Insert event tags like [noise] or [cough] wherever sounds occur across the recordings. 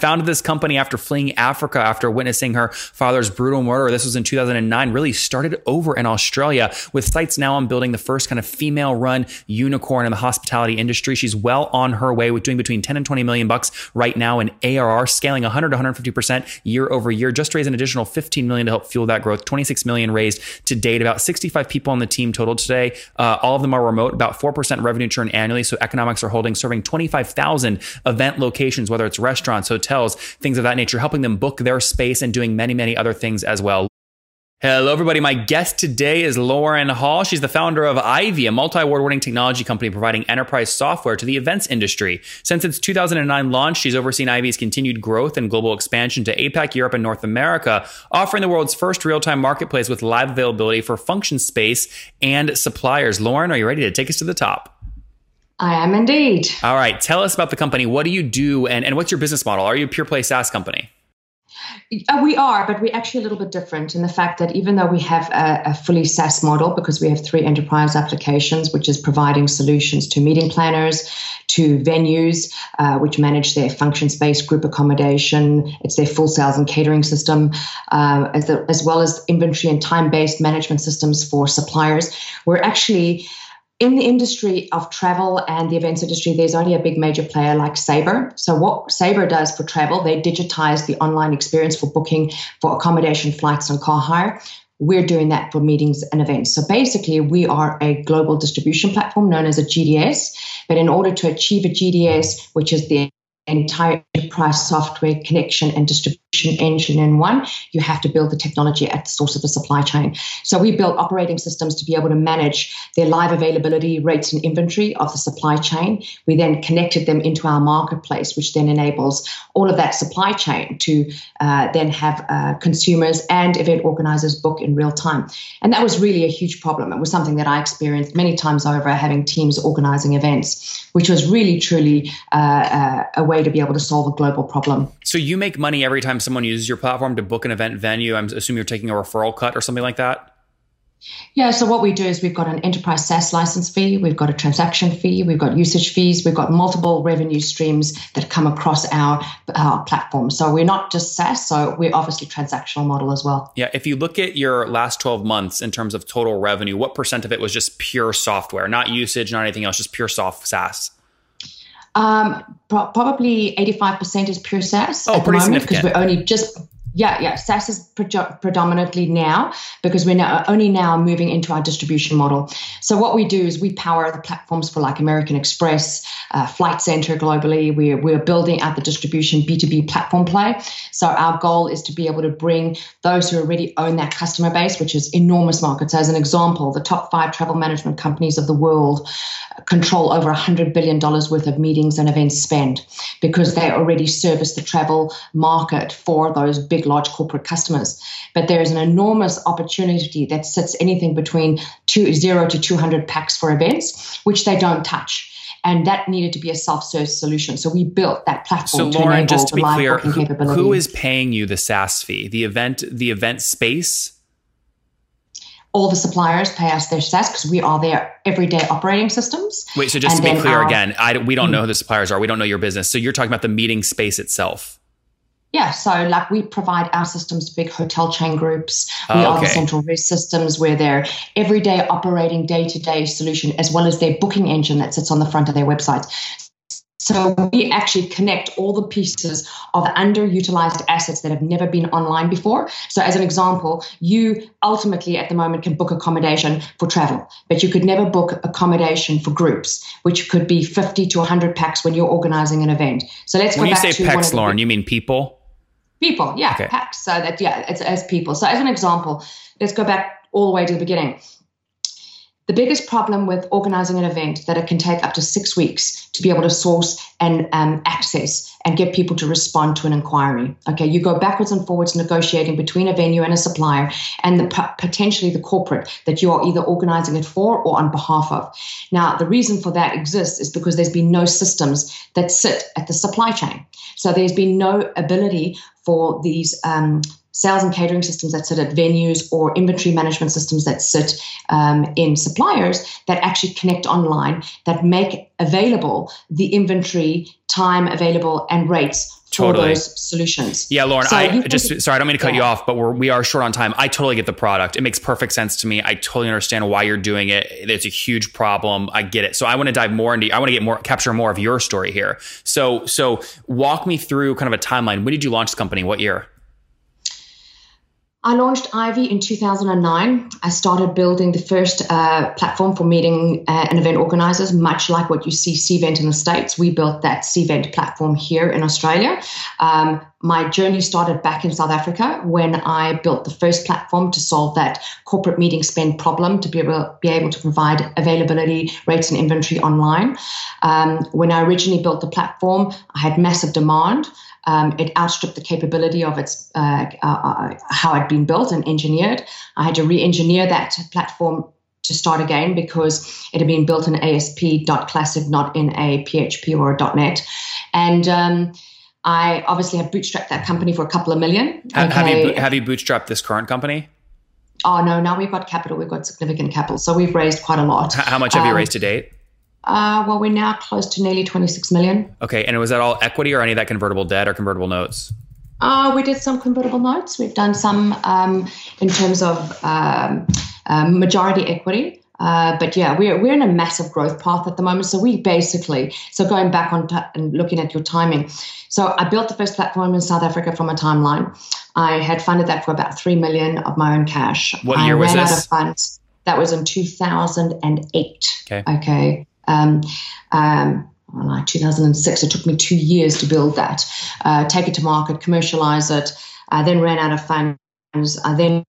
founded this company after fleeing Africa after witnessing her father's brutal murder. This was in 2009, really started over in Australia with sights now on building the first kind of female run unicorn in the hospitality industry. She's well on her way with doing between 10 and 20 million bucks right now in ARR, scaling 100 to 150% year over year. Just raised an additional 15 million to help fuel that growth. 26 million raised to date. About 65 people on the team total today. Uh, all of them are remote, about 4% revenue churn annually. So economics are holding, serving 25,000 event locations, whether it's restaurants, hotels, hotels, things of that nature, helping them book their space and doing many, many other things as well. Hello, everybody. My guest today is Lauren Hall. She's the founder of iVvy, a multi award winning technology company providing enterprise software to the events industry. Since its 2009 launch, she's overseen iVvy's continued growth and global expansion to APAC, Europe, and North America, offering the world's first real time marketplace with live availability for function space and suppliers. Lauren, are you ready to take us to the top? I am indeed. All right. Tell us about the company. What do you do and, and what's your business model? Are you a pure play SaaS company? Uh, we are, but we're actually a little bit different in the fact that even though we have a, a, fully SaaS model, because we have three enterprise applications, which is providing solutions to meeting planners, to venues, uh, which manage their function space, group accommodation, it's their full sales and catering system, uh, as, the, as well as inventory and time based management systems for suppliers. We're actually in the industry of travel and the events industry, there's only a big major player like Sabre. So, what Sabre does for travel, they digitize the online experience for booking for accommodation, flights, and car hire. We're doing that for meetings and events. So, basically, we are a global distribution platform known as a GDS. But in order to achieve a GDS, which is the entire enterprise software connection and distribution engine in one, you have to build the technology at the source of the supply chain. So we built operating systems to be able to manage their live availability rates and inventory of the supply chain. We then connected them into our marketplace, which then enables all of that supply chain to uh, then have uh, consumers and event organizers book in real time. And that was really a huge problem. It was something that I experienced many times over having teams organizing events, which was really, truly uh, uh a way way to be able to solve a global problem. So you make money every time someone uses your platform to book an event venue. I'm assuming you're taking a referral cut or something like that. Yeah, so what we do is we've got an enterprise SaaS license fee, we've got a transaction fee, we've got usage fees, we've got multiple revenue streams that come across our, our platform. So we're not just SaaS, so we're obviously transactional model as well. Yeah, if you look at your last 12 months in terms of total revenue, what percent of it was just pure software, not usage, not anything else, just pure soft SaaS? Um, probably 85% is pure SaaS oh, at the moment because we're only just yeah, yeah. SaaS is pre- predominantly now because we're now only now moving into our distribution model. So what we do is we power the platforms for like American Express, uh, Flight Centre globally. We're we're building out the distribution B two B platform play. So our goal is to be able to bring those who already own that customer base, which is enormous markets. As an example, the top five travel management companies of the world control over $100 billion worth of meetings and events spend because they already service the travel market for those big, large corporate customers. But there is an enormous opportunity that sits anything between two, zero to 200 packs for events, which they don't touch and that needed to be a self-service solution. So we built that platform. So Lauren, just to be clear, who, who is paying you the SaaS fee? The event, the event space all the suppliers pay us their SaaS because we are their everyday operating systems. Wait, so just and to be clear our, again, I, we don't know hmm. who the suppliers are. We don't know your business. So you're talking about the meeting space itself. Yeah, so like we provide our systems to big hotel chain groups. Ah, we oh, okay. are the central res systems where their everyday operating day to day solution, as well as their booking engine that sits on the front of their websites. So we actually connect all the pieces of underutilized assets that have never been online before. So as an example, you ultimately at the moment can book accommodation for travel, but you could never book accommodation for groups, which could be 50 to 100 packs when you're organizing an event. So let's when go back to When you say packs, Lauren, you mean people? People, yeah, okay. packs. So that yeah, it's as people. So as an example, let's go back all the way to the beginning. The biggest problem with organizing an event that it can take up to six weeks to be able to source and um, access and get people to respond to an inquiry. Okay, you go backwards and forwards negotiating between a venue and a supplier and the, potentially the corporate that you are either organizing it for or on behalf of. Now, the reason for that exists is because there's been no systems that sit at the supply chain. So there's been no ability for these um, sales and catering systems that sit at venues or inventory management systems that sit um, in suppliers that actually connect online that make available the inventory time available and rates totally. those solutions. Yeah, Lauren, so I just sorry, I don't mean to cut yeah. you off, but we're we are short on time. I totally get the product. It makes perfect sense to me. I totally understand why you're doing it. It's a huge problem. I get it. So I want to dive more into I want to get more capture more of your story here. So so walk me through kind of a timeline. When did you launch the company? What year? I launched iVvy in 2009. I started building the first uh, platform for meeting uh, and event organizers, much like what you see Cvent in the States. We built that Cvent platform here in Australia. Um, my journey started back in South Africa when I built the first platform to solve that corporate meeting spend problem to be able, be able to provide availability, rates, and inventory online. Um, when I originally built the platform, I had massive demand. Um, it outstripped the capability of its uh, uh, uh, how it had been built and engineered. I had to re-engineer that platform to start again because it had been built in ASP.classic, not in a PHP or a .NET. And um, I obviously have bootstrapped that company for a couple of million. Okay. Have you have you bootstrapped this current company? Oh no, now we've got capital. We've got significant capital, so we've raised quite a lot. How much have um, you raised to date? Uh, well, we're now close to nearly 26 million. Okay. And was that all equity or any of that convertible debt or convertible notes? Uh, we did some convertible notes. We've done some um, in terms of um, uh, majority equity. Uh, but yeah, we're, we're in a massive growth path at the moment. So we basically, so going back on t- and looking at your timing. So I built the first platform in South Africa from a timeline. I had funded that for about 3 million of my own cash. What year I was ran this? Out of funds. That was in 2008. Okay. Okay. Um, um, like 2006. It took me two years to build that, uh, take it to market, commercialize it. I then ran out of funds. I then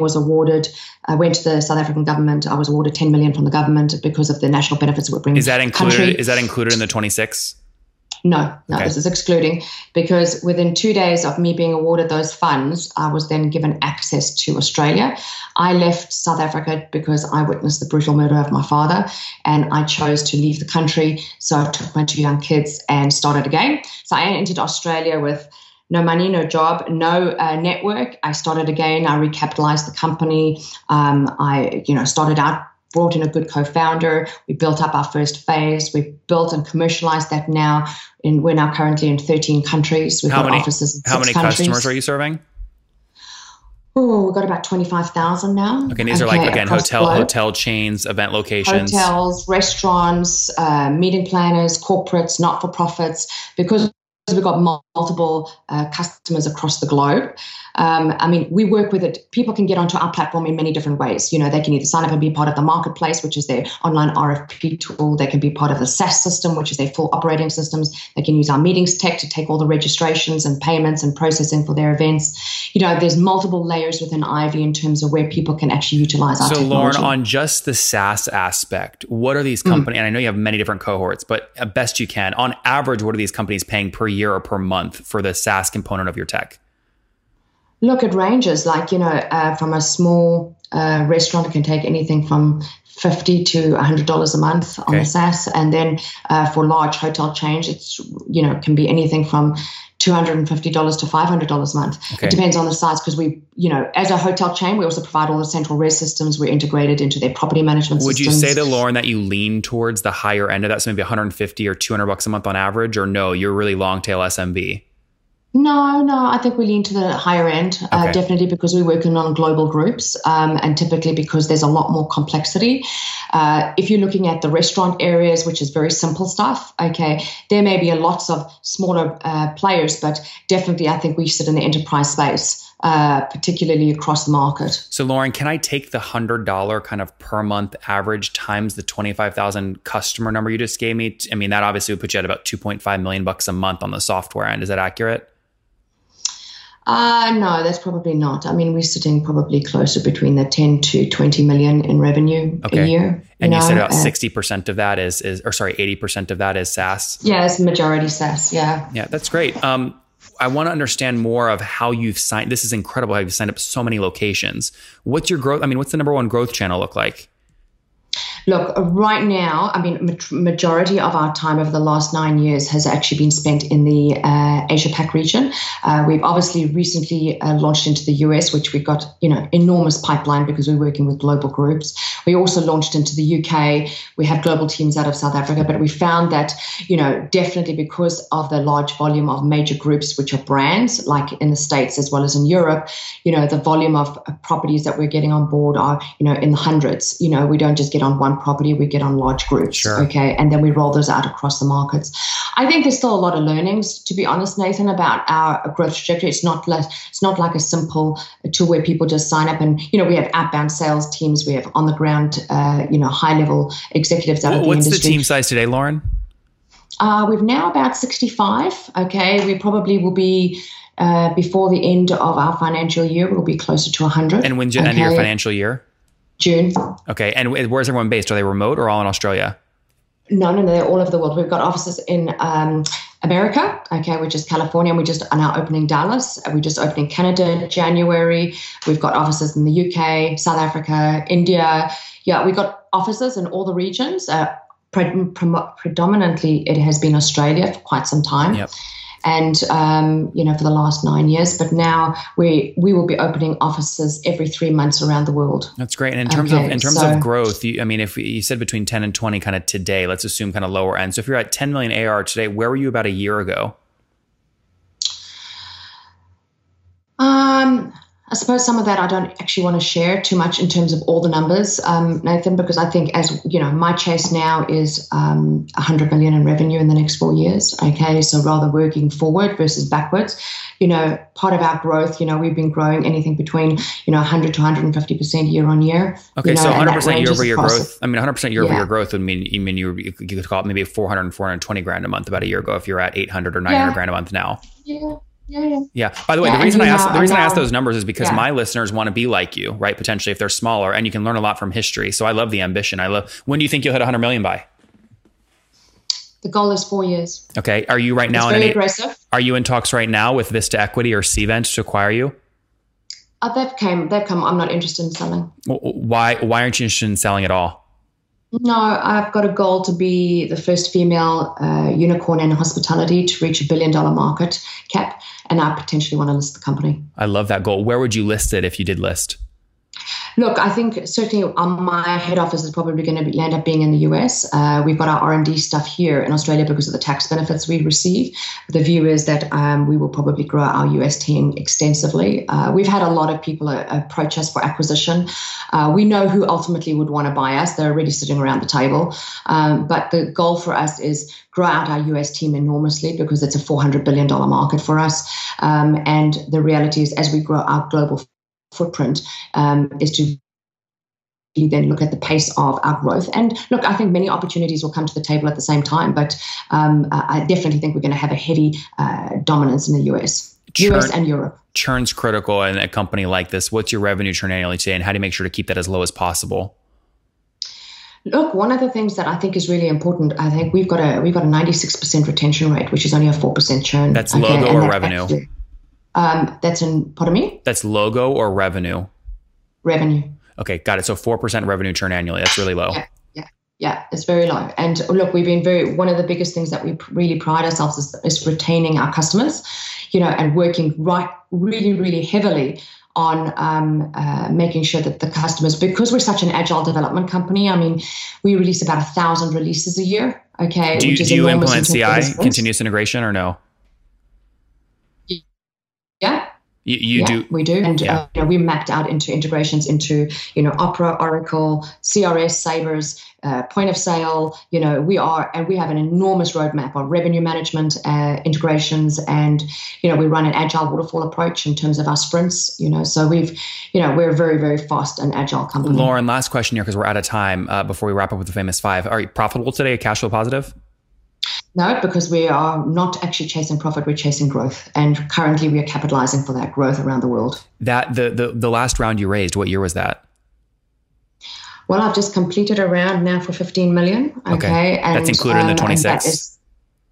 was awarded. I went to the South African government. I was awarded 10 million from the government because of the national benefits we're bringing. Is that included? Country. Is that included in the 26? No, no, okay. this is excluding because within two days of me being awarded those funds, I was then given access to Australia. I left South Africa because I witnessed the brutal murder of my father and I chose to leave the country. So I took my two young kids and started again. So I entered Australia with no money, no job, no uh, network. I started again. I recapitalized the company. Um, I, you know, started out brought in a good co-founder. We built up our first phase. We've built and commercialized that now. And we're now currently in 13 countries. We've how got many, offices in How many countries. customers are you serving? Oh, we've got about 25,000 now. Okay, these okay, are like, again, hotel hotel chains, event locations. Hotels, restaurants, uh, meeting planners, corporates, not-for-profits, because we've got multiple uh, customers across the globe. Um, I mean, we work with it. People can get onto our platform in many different ways. You know, they can either sign up and be part of the marketplace, which is their online RFP tool. They can be part of the SaaS system, which is their full operating systems. They can use our meetings tech to take all the registrations and payments and processing for their events. You know, there's multiple layers within iVvy in terms of where people can actually utilize our so, technology. Lauren, on just the SaaS aspect, what are these companies? Mm. And I know you have many different cohorts, but best you can, on average, what are these companies paying per year or per month for the SaaS component of your tech? Look, at ranges. Like, you know, uh, from a small uh, restaurant, it can take anything from 50 to $100 a month on okay. the SaaS. And then uh, for large hotel chains, it's, you know, can be anything from $250 to $500 a month. Okay. It depends on the size because we, you know, as a hotel chain, we also provide all the central res systems. We're integrated into their property management Would systems. you say that, Lauren, that you lean towards the higher end of that? So maybe 150 or 200 bucks a month on average, or no, you're really long tail SMB? No, no, I think we lean to the higher end, uh, okay. uh, definitely because we're working on global groups um, and typically because there's a lot more complexity. Uh, if you're looking at the restaurant areas, which is very simple stuff, okay, there may be a lots of smaller uh, players, but definitely I think we sit in the enterprise space. Uh, particularly across the market. So, Lauren, can I take the hundred dollar kind of per month average times the twenty five thousand customer number you just gave me? I mean, that obviously would put you at about two point five million bucks a month on the software end. Is that accurate? Uh, no, that's probably not. I mean, we're sitting probably closer between the 10 to 20 million in revenue okay. a year. And you, know? you said about uh, 60% of that is, is, or sorry, 80% of that is SaaS? Yeah, it's majority SaaS. Yeah. Yeah, that's great. Um, I want to understand more of how you've signed. This is incredible how you've signed up so many locations. What's your growth? I mean, what's the number one growth channel look like? Look, right now, I mean, majority of our time over the last nine years has actually been spent in the uh, Asia Pac region. Uh, we've obviously recently uh, launched into the US, which we've got you know enormous pipeline because we're working with global groups. We also launched into the UK. We have global teams out of South Africa, but we found that you know definitely because of the large volume of major groups, which are brands like in the states as well as in Europe, you know the volume of properties that we're getting on board are you know in the hundreds. You know we don't just get on one property, we get on large groups. Sure. Okay. And then we roll those out across the markets. I think there's still a lot of learnings, to be honest, Nathan, about our growth trajectory. It's not like it's not like a simple tool where people just sign up and, you know, we have outbound sales teams, we have on the ground, uh, you know, high level executives out well, of the what's industry. the team size today, Lauren? Uh, we've now about 65. Okay. We probably will be uh, before the end of our financial year, we'll be closer to 100. And when's the okay. end of your financial year? June. Okay. And where's everyone based? Are they remote or all in Australia? No, no, no. They're all over the world. We've got offices in um, America, okay, which is California, and we just are now opening Dallas. We're just opening Canada in January. We've got offices in the UK, South Africa, India. Yeah, we've got offices in all the regions. Uh, pre- pre- predominantly, it has been Australia for quite some time. Yep and um, you know for the last nine years. But now we we will be opening offices every three months around the world. That's great. And in terms okay, of in terms so, of growth, you, I mean, if you said between ten and twenty, kind of today, let's assume kind of lower end. So if you're at ten million AR today, where were you about a year ago? Um, I suppose some of that I don't actually want to share too much in terms of all the numbers, um, Nathan, because I think as you know, my chase now is um, 100 million in revenue in the next four years. Okay, so rather working forward versus backwards. You know, part of our growth, you know, we've been growing anything between you know 100 to 150 percent year on year. Okay, you know, so 100 percent year over year growth. I mean, 100 percent year over year growth would mean you mean you, you could call it maybe 400 420 grand a month about a year ago if you're at 800 or 900 yeah. grand a month now. Yeah. Yeah, yeah. Yeah. By the way, yeah, the reason I asked the reason I asked those numbers is because yeah. my listeners want to be like you, right? Potentially, if they're smaller, and you can learn a lot from history. So I love the ambition. I love. When do you think you'll hit 100 million by? The goal is four years. Okay. Are you right now? It's very any, aggressive. Are you in talks right now with Vista Equity or Cvent to acquire you? Uh, they've came. They've come. I'm not interested in selling. Why? Why aren't you interested in selling at all? No, I've got a goal to be the first female uh, unicorn in hospitality to reach a billion dollar market cap, and I potentially want to list the company. I love that goal. Where would you list it if you did list? Look, I think certainly my head office is probably going to end up being in the US. Uh, we've got our R and D stuff here in Australia because of the tax benefits we receive. The view is that um, we will probably grow our US team extensively. Uh, we've had a lot of people uh, approach us for acquisition. Uh, we know who ultimately would want to buy us. They're already sitting around the table. Um, but the goal for us is grow out our US team enormously because it's a $400 billion market for us. Um, and the reality is, as we grow our global footprint um, is to then look at the pace of our growth. And look, I think many opportunities will come to the table at the same time, but um, I definitely think we're going to have a heavy uh, dominance in the US. Churn, US and Europe. Churn's critical in a company like this. What's your revenue churn annually today, and how do you make sure to keep that as low as possible? Look, one of the things that I think is really important, I think we've got a we've got a ninety six percent retention rate, which is only a four percent churn. That's okay? logo or revenue. Actually, um, that's in, pardon me? That's logo or revenue? Revenue. Okay, got it. So 4% revenue churn annually. That's really low. Yeah, yeah, yeah. It's very low. And look, we've been very, one of the biggest things that we really pride ourselves is, is retaining our customers, you know, and working right, really, really heavily on um, uh, making sure that the customers, because we're such an agile development company, I mean, we release about a thousand releases a year. Okay. Do you, do you implement CI, continuous integration, or no? Yeah. You, you yeah, do. We do, and yeah. uh, you know, we mapped out into integrations into you know Opera, Oracle, CRS, Sabres, uh, point of sale. You know, we are, and we have an enormous roadmap on revenue management uh, integrations, and you know, we run an agile waterfall approach in terms of our sprints. You know, so we've, you know, we're a very very fast and agile company. Lauren, last question here because we're out of time. Uh, before we wrap up with the famous five, are you profitable today? Cash flow positive? No, because we are not actually chasing profit, we're chasing growth. And currently we are capitalizing for that growth around the world. That the the, the last round you raised, what year was that? Well, I've just completed a round now for 15 million. Okay. okay. And, That's included um, in the um, 26.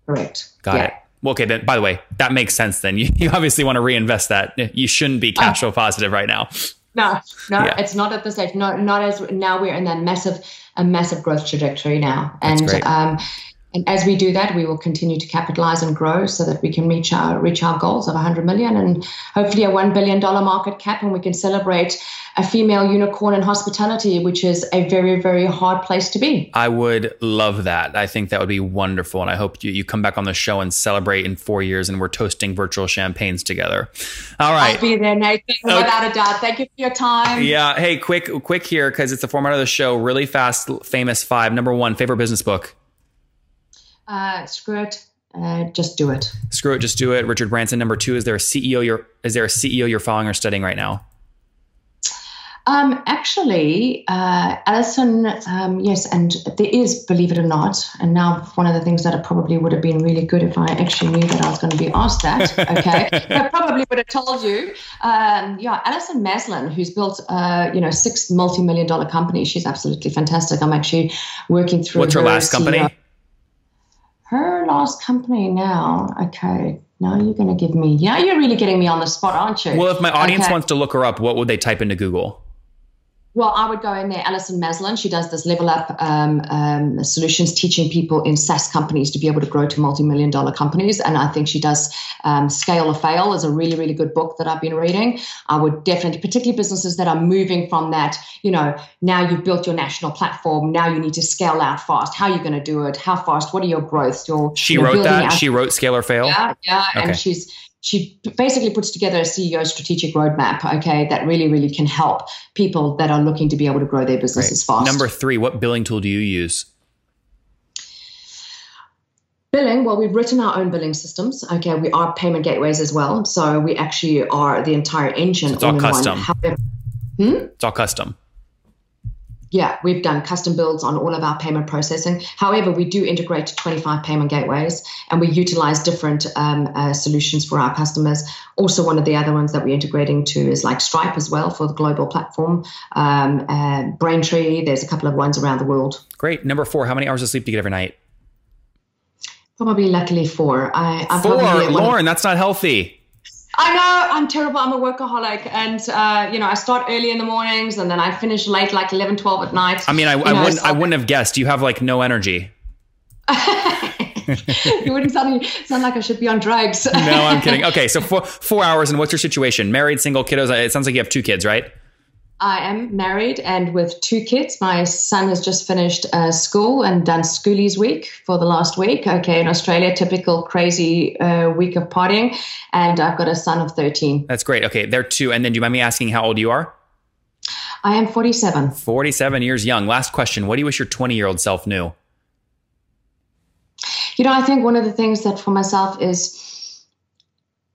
correct. Got yeah. it. Well, okay, then by the way, that makes sense then. [laughs] You, you obviously want to reinvest that. You shouldn't be cash flow positive right now. No, no, yeah. it's not at this stage. No, not as now we're in that massive, a massive growth trajectory now, and um, and as we do that, we will continue to capitalize and grow so that we can reach our reach our goals of 100 million and hopefully a one billion dollar market cap, and we can celebrate a female unicorn in hospitality, which is a very very hard place to be. I would love that. I think that would be wonderful, and I hope you, you come back on the show and celebrate in four years, and we're toasting virtual champagnes together. All right, I'll be there, Nathan, okay. without a doubt. Thank you for your time. Yeah. Hey, quick quick here because it's the format of the show. Really fast, famous five. Number one, favorite business book uh, screw it. Uh, just do it. Screw it. Just do it. Richard Branson. Number two, is there a CEO you're is there a CEO you're following or studying right now? Um, actually, uh, Alison, um, yes, and there is, believe it or not, and now one of the things that probably would have been really good if I actually knew that I was going to be asked that. Okay, [laughs] I probably would have told you. Um, yeah, Alison Maslan, who's built, uh, you know, six multi-million dollar companies. She's absolutely fantastic. I'm actually working through. What's her, her last CEO. company? Last company now. Okay, now you're going to give me. Now you're really getting me on the spot, aren't you? Well, if my audience okay. wants to look her up, what would they type into Google? Well, I would go in there. Alison Maslan, she does this level up um, um, solutions, teaching people in SaaS companies to be able to grow to multi-million dollar companies. And I think she does um, Scale or Fail is a really, really good book that I've been reading. I would definitely, particularly businesses that are moving from that, you know, now you've built your national platform, now you need to scale out fast. How are you going to do it? How fast? What are your growths? Your she wrote that. Out- she wrote Scale or Fail. Yeah, yeah, okay. and she's she basically puts together a CEO strategic roadmap, okay, that really, really can help people that are looking to be able to grow their businesses fast. Number three, what billing tool do you use? Billing, well, we've written our own billing systems. Okay, we are payment gateways as well. So we actually are the entire engine. So it's all custom. However, hmm? It's all custom yeah, we've done custom builds on all of our payment processing. However, we do integrate to 25 payment gateways and we utilize different um, uh, solutions for our customers. Also, one of the other ones that we're integrating to is like Stripe as well for the global platform. Um, uh, Braintree, there's a couple of ones around the world. Great. Number four, how many hours of sleep do you get every night? Probably luckily four. I, I'm four, Lauren, that's not healthy. I know I'm terrible. I'm a workaholic, and uh, you know I start early in the mornings, and then I finish late, like 11, 12 at night. I mean, I, I wouldn't, so I wouldn't have guessed. You have like no energy. [laughs] you wouldn't sound, sound like I should be on drugs. no, I'm [laughs] kidding. Okay, so four four hours, and what's your situation? Married, single, kiddos? It sounds like you have two kids, right? I am married and with two kids. My son has just finished uh, school and done schoolies week for the last week. Okay, in Australia, typical crazy uh, week of partying. And I've got a son of 13. That's great. Okay, they're two. And then do you mind me asking how old you are? I am 47. 47 years young. Last question What do you wish your 20 year old self knew? You know, I think one of the things that for myself is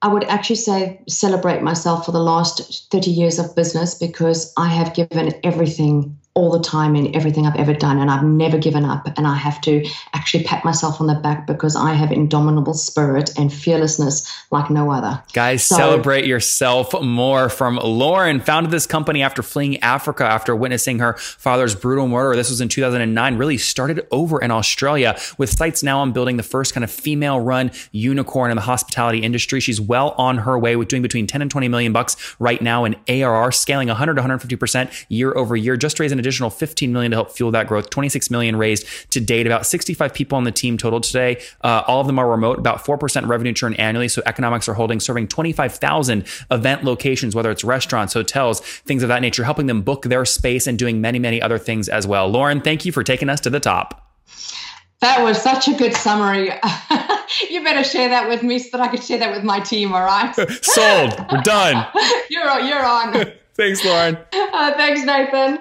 I would actually say celebrate myself for the last 30 years of business because I have given everything all the time in everything I've ever done, and I've never given up. And I have to actually pat myself on the back because I have indomitable spirit and fearlessness like no other. Guys, so, celebrate yourself more. From Lauren, founded this company after fleeing Africa after witnessing her father's brutal murder. This was in 2009. Really started over in Australia with sights now on building the first kind of female-run unicorn in the hospitality industry. She's well on her way with doing between 10 and 20 million bucks right now in ARR, scaling 100 to 150 percent year over year. Just raising an additional 15 million to help fuel that growth. 26 million raised to date. About 65 people on the team total today. Uh, all of them are remote. About 4% revenue churn annually. So economics are holding, serving 25,000 event locations, whether it's restaurants, hotels, things of that nature, helping them book their space and doing many, many other things as well. Lauren, thank you for taking us to the top. That was such a good summary. [laughs] you better share that with me so that I could share that with my team. All right. [laughs] Sold. We're done. [laughs] you're you're on. thanks, Lauren. Uh, thanks, Nathan.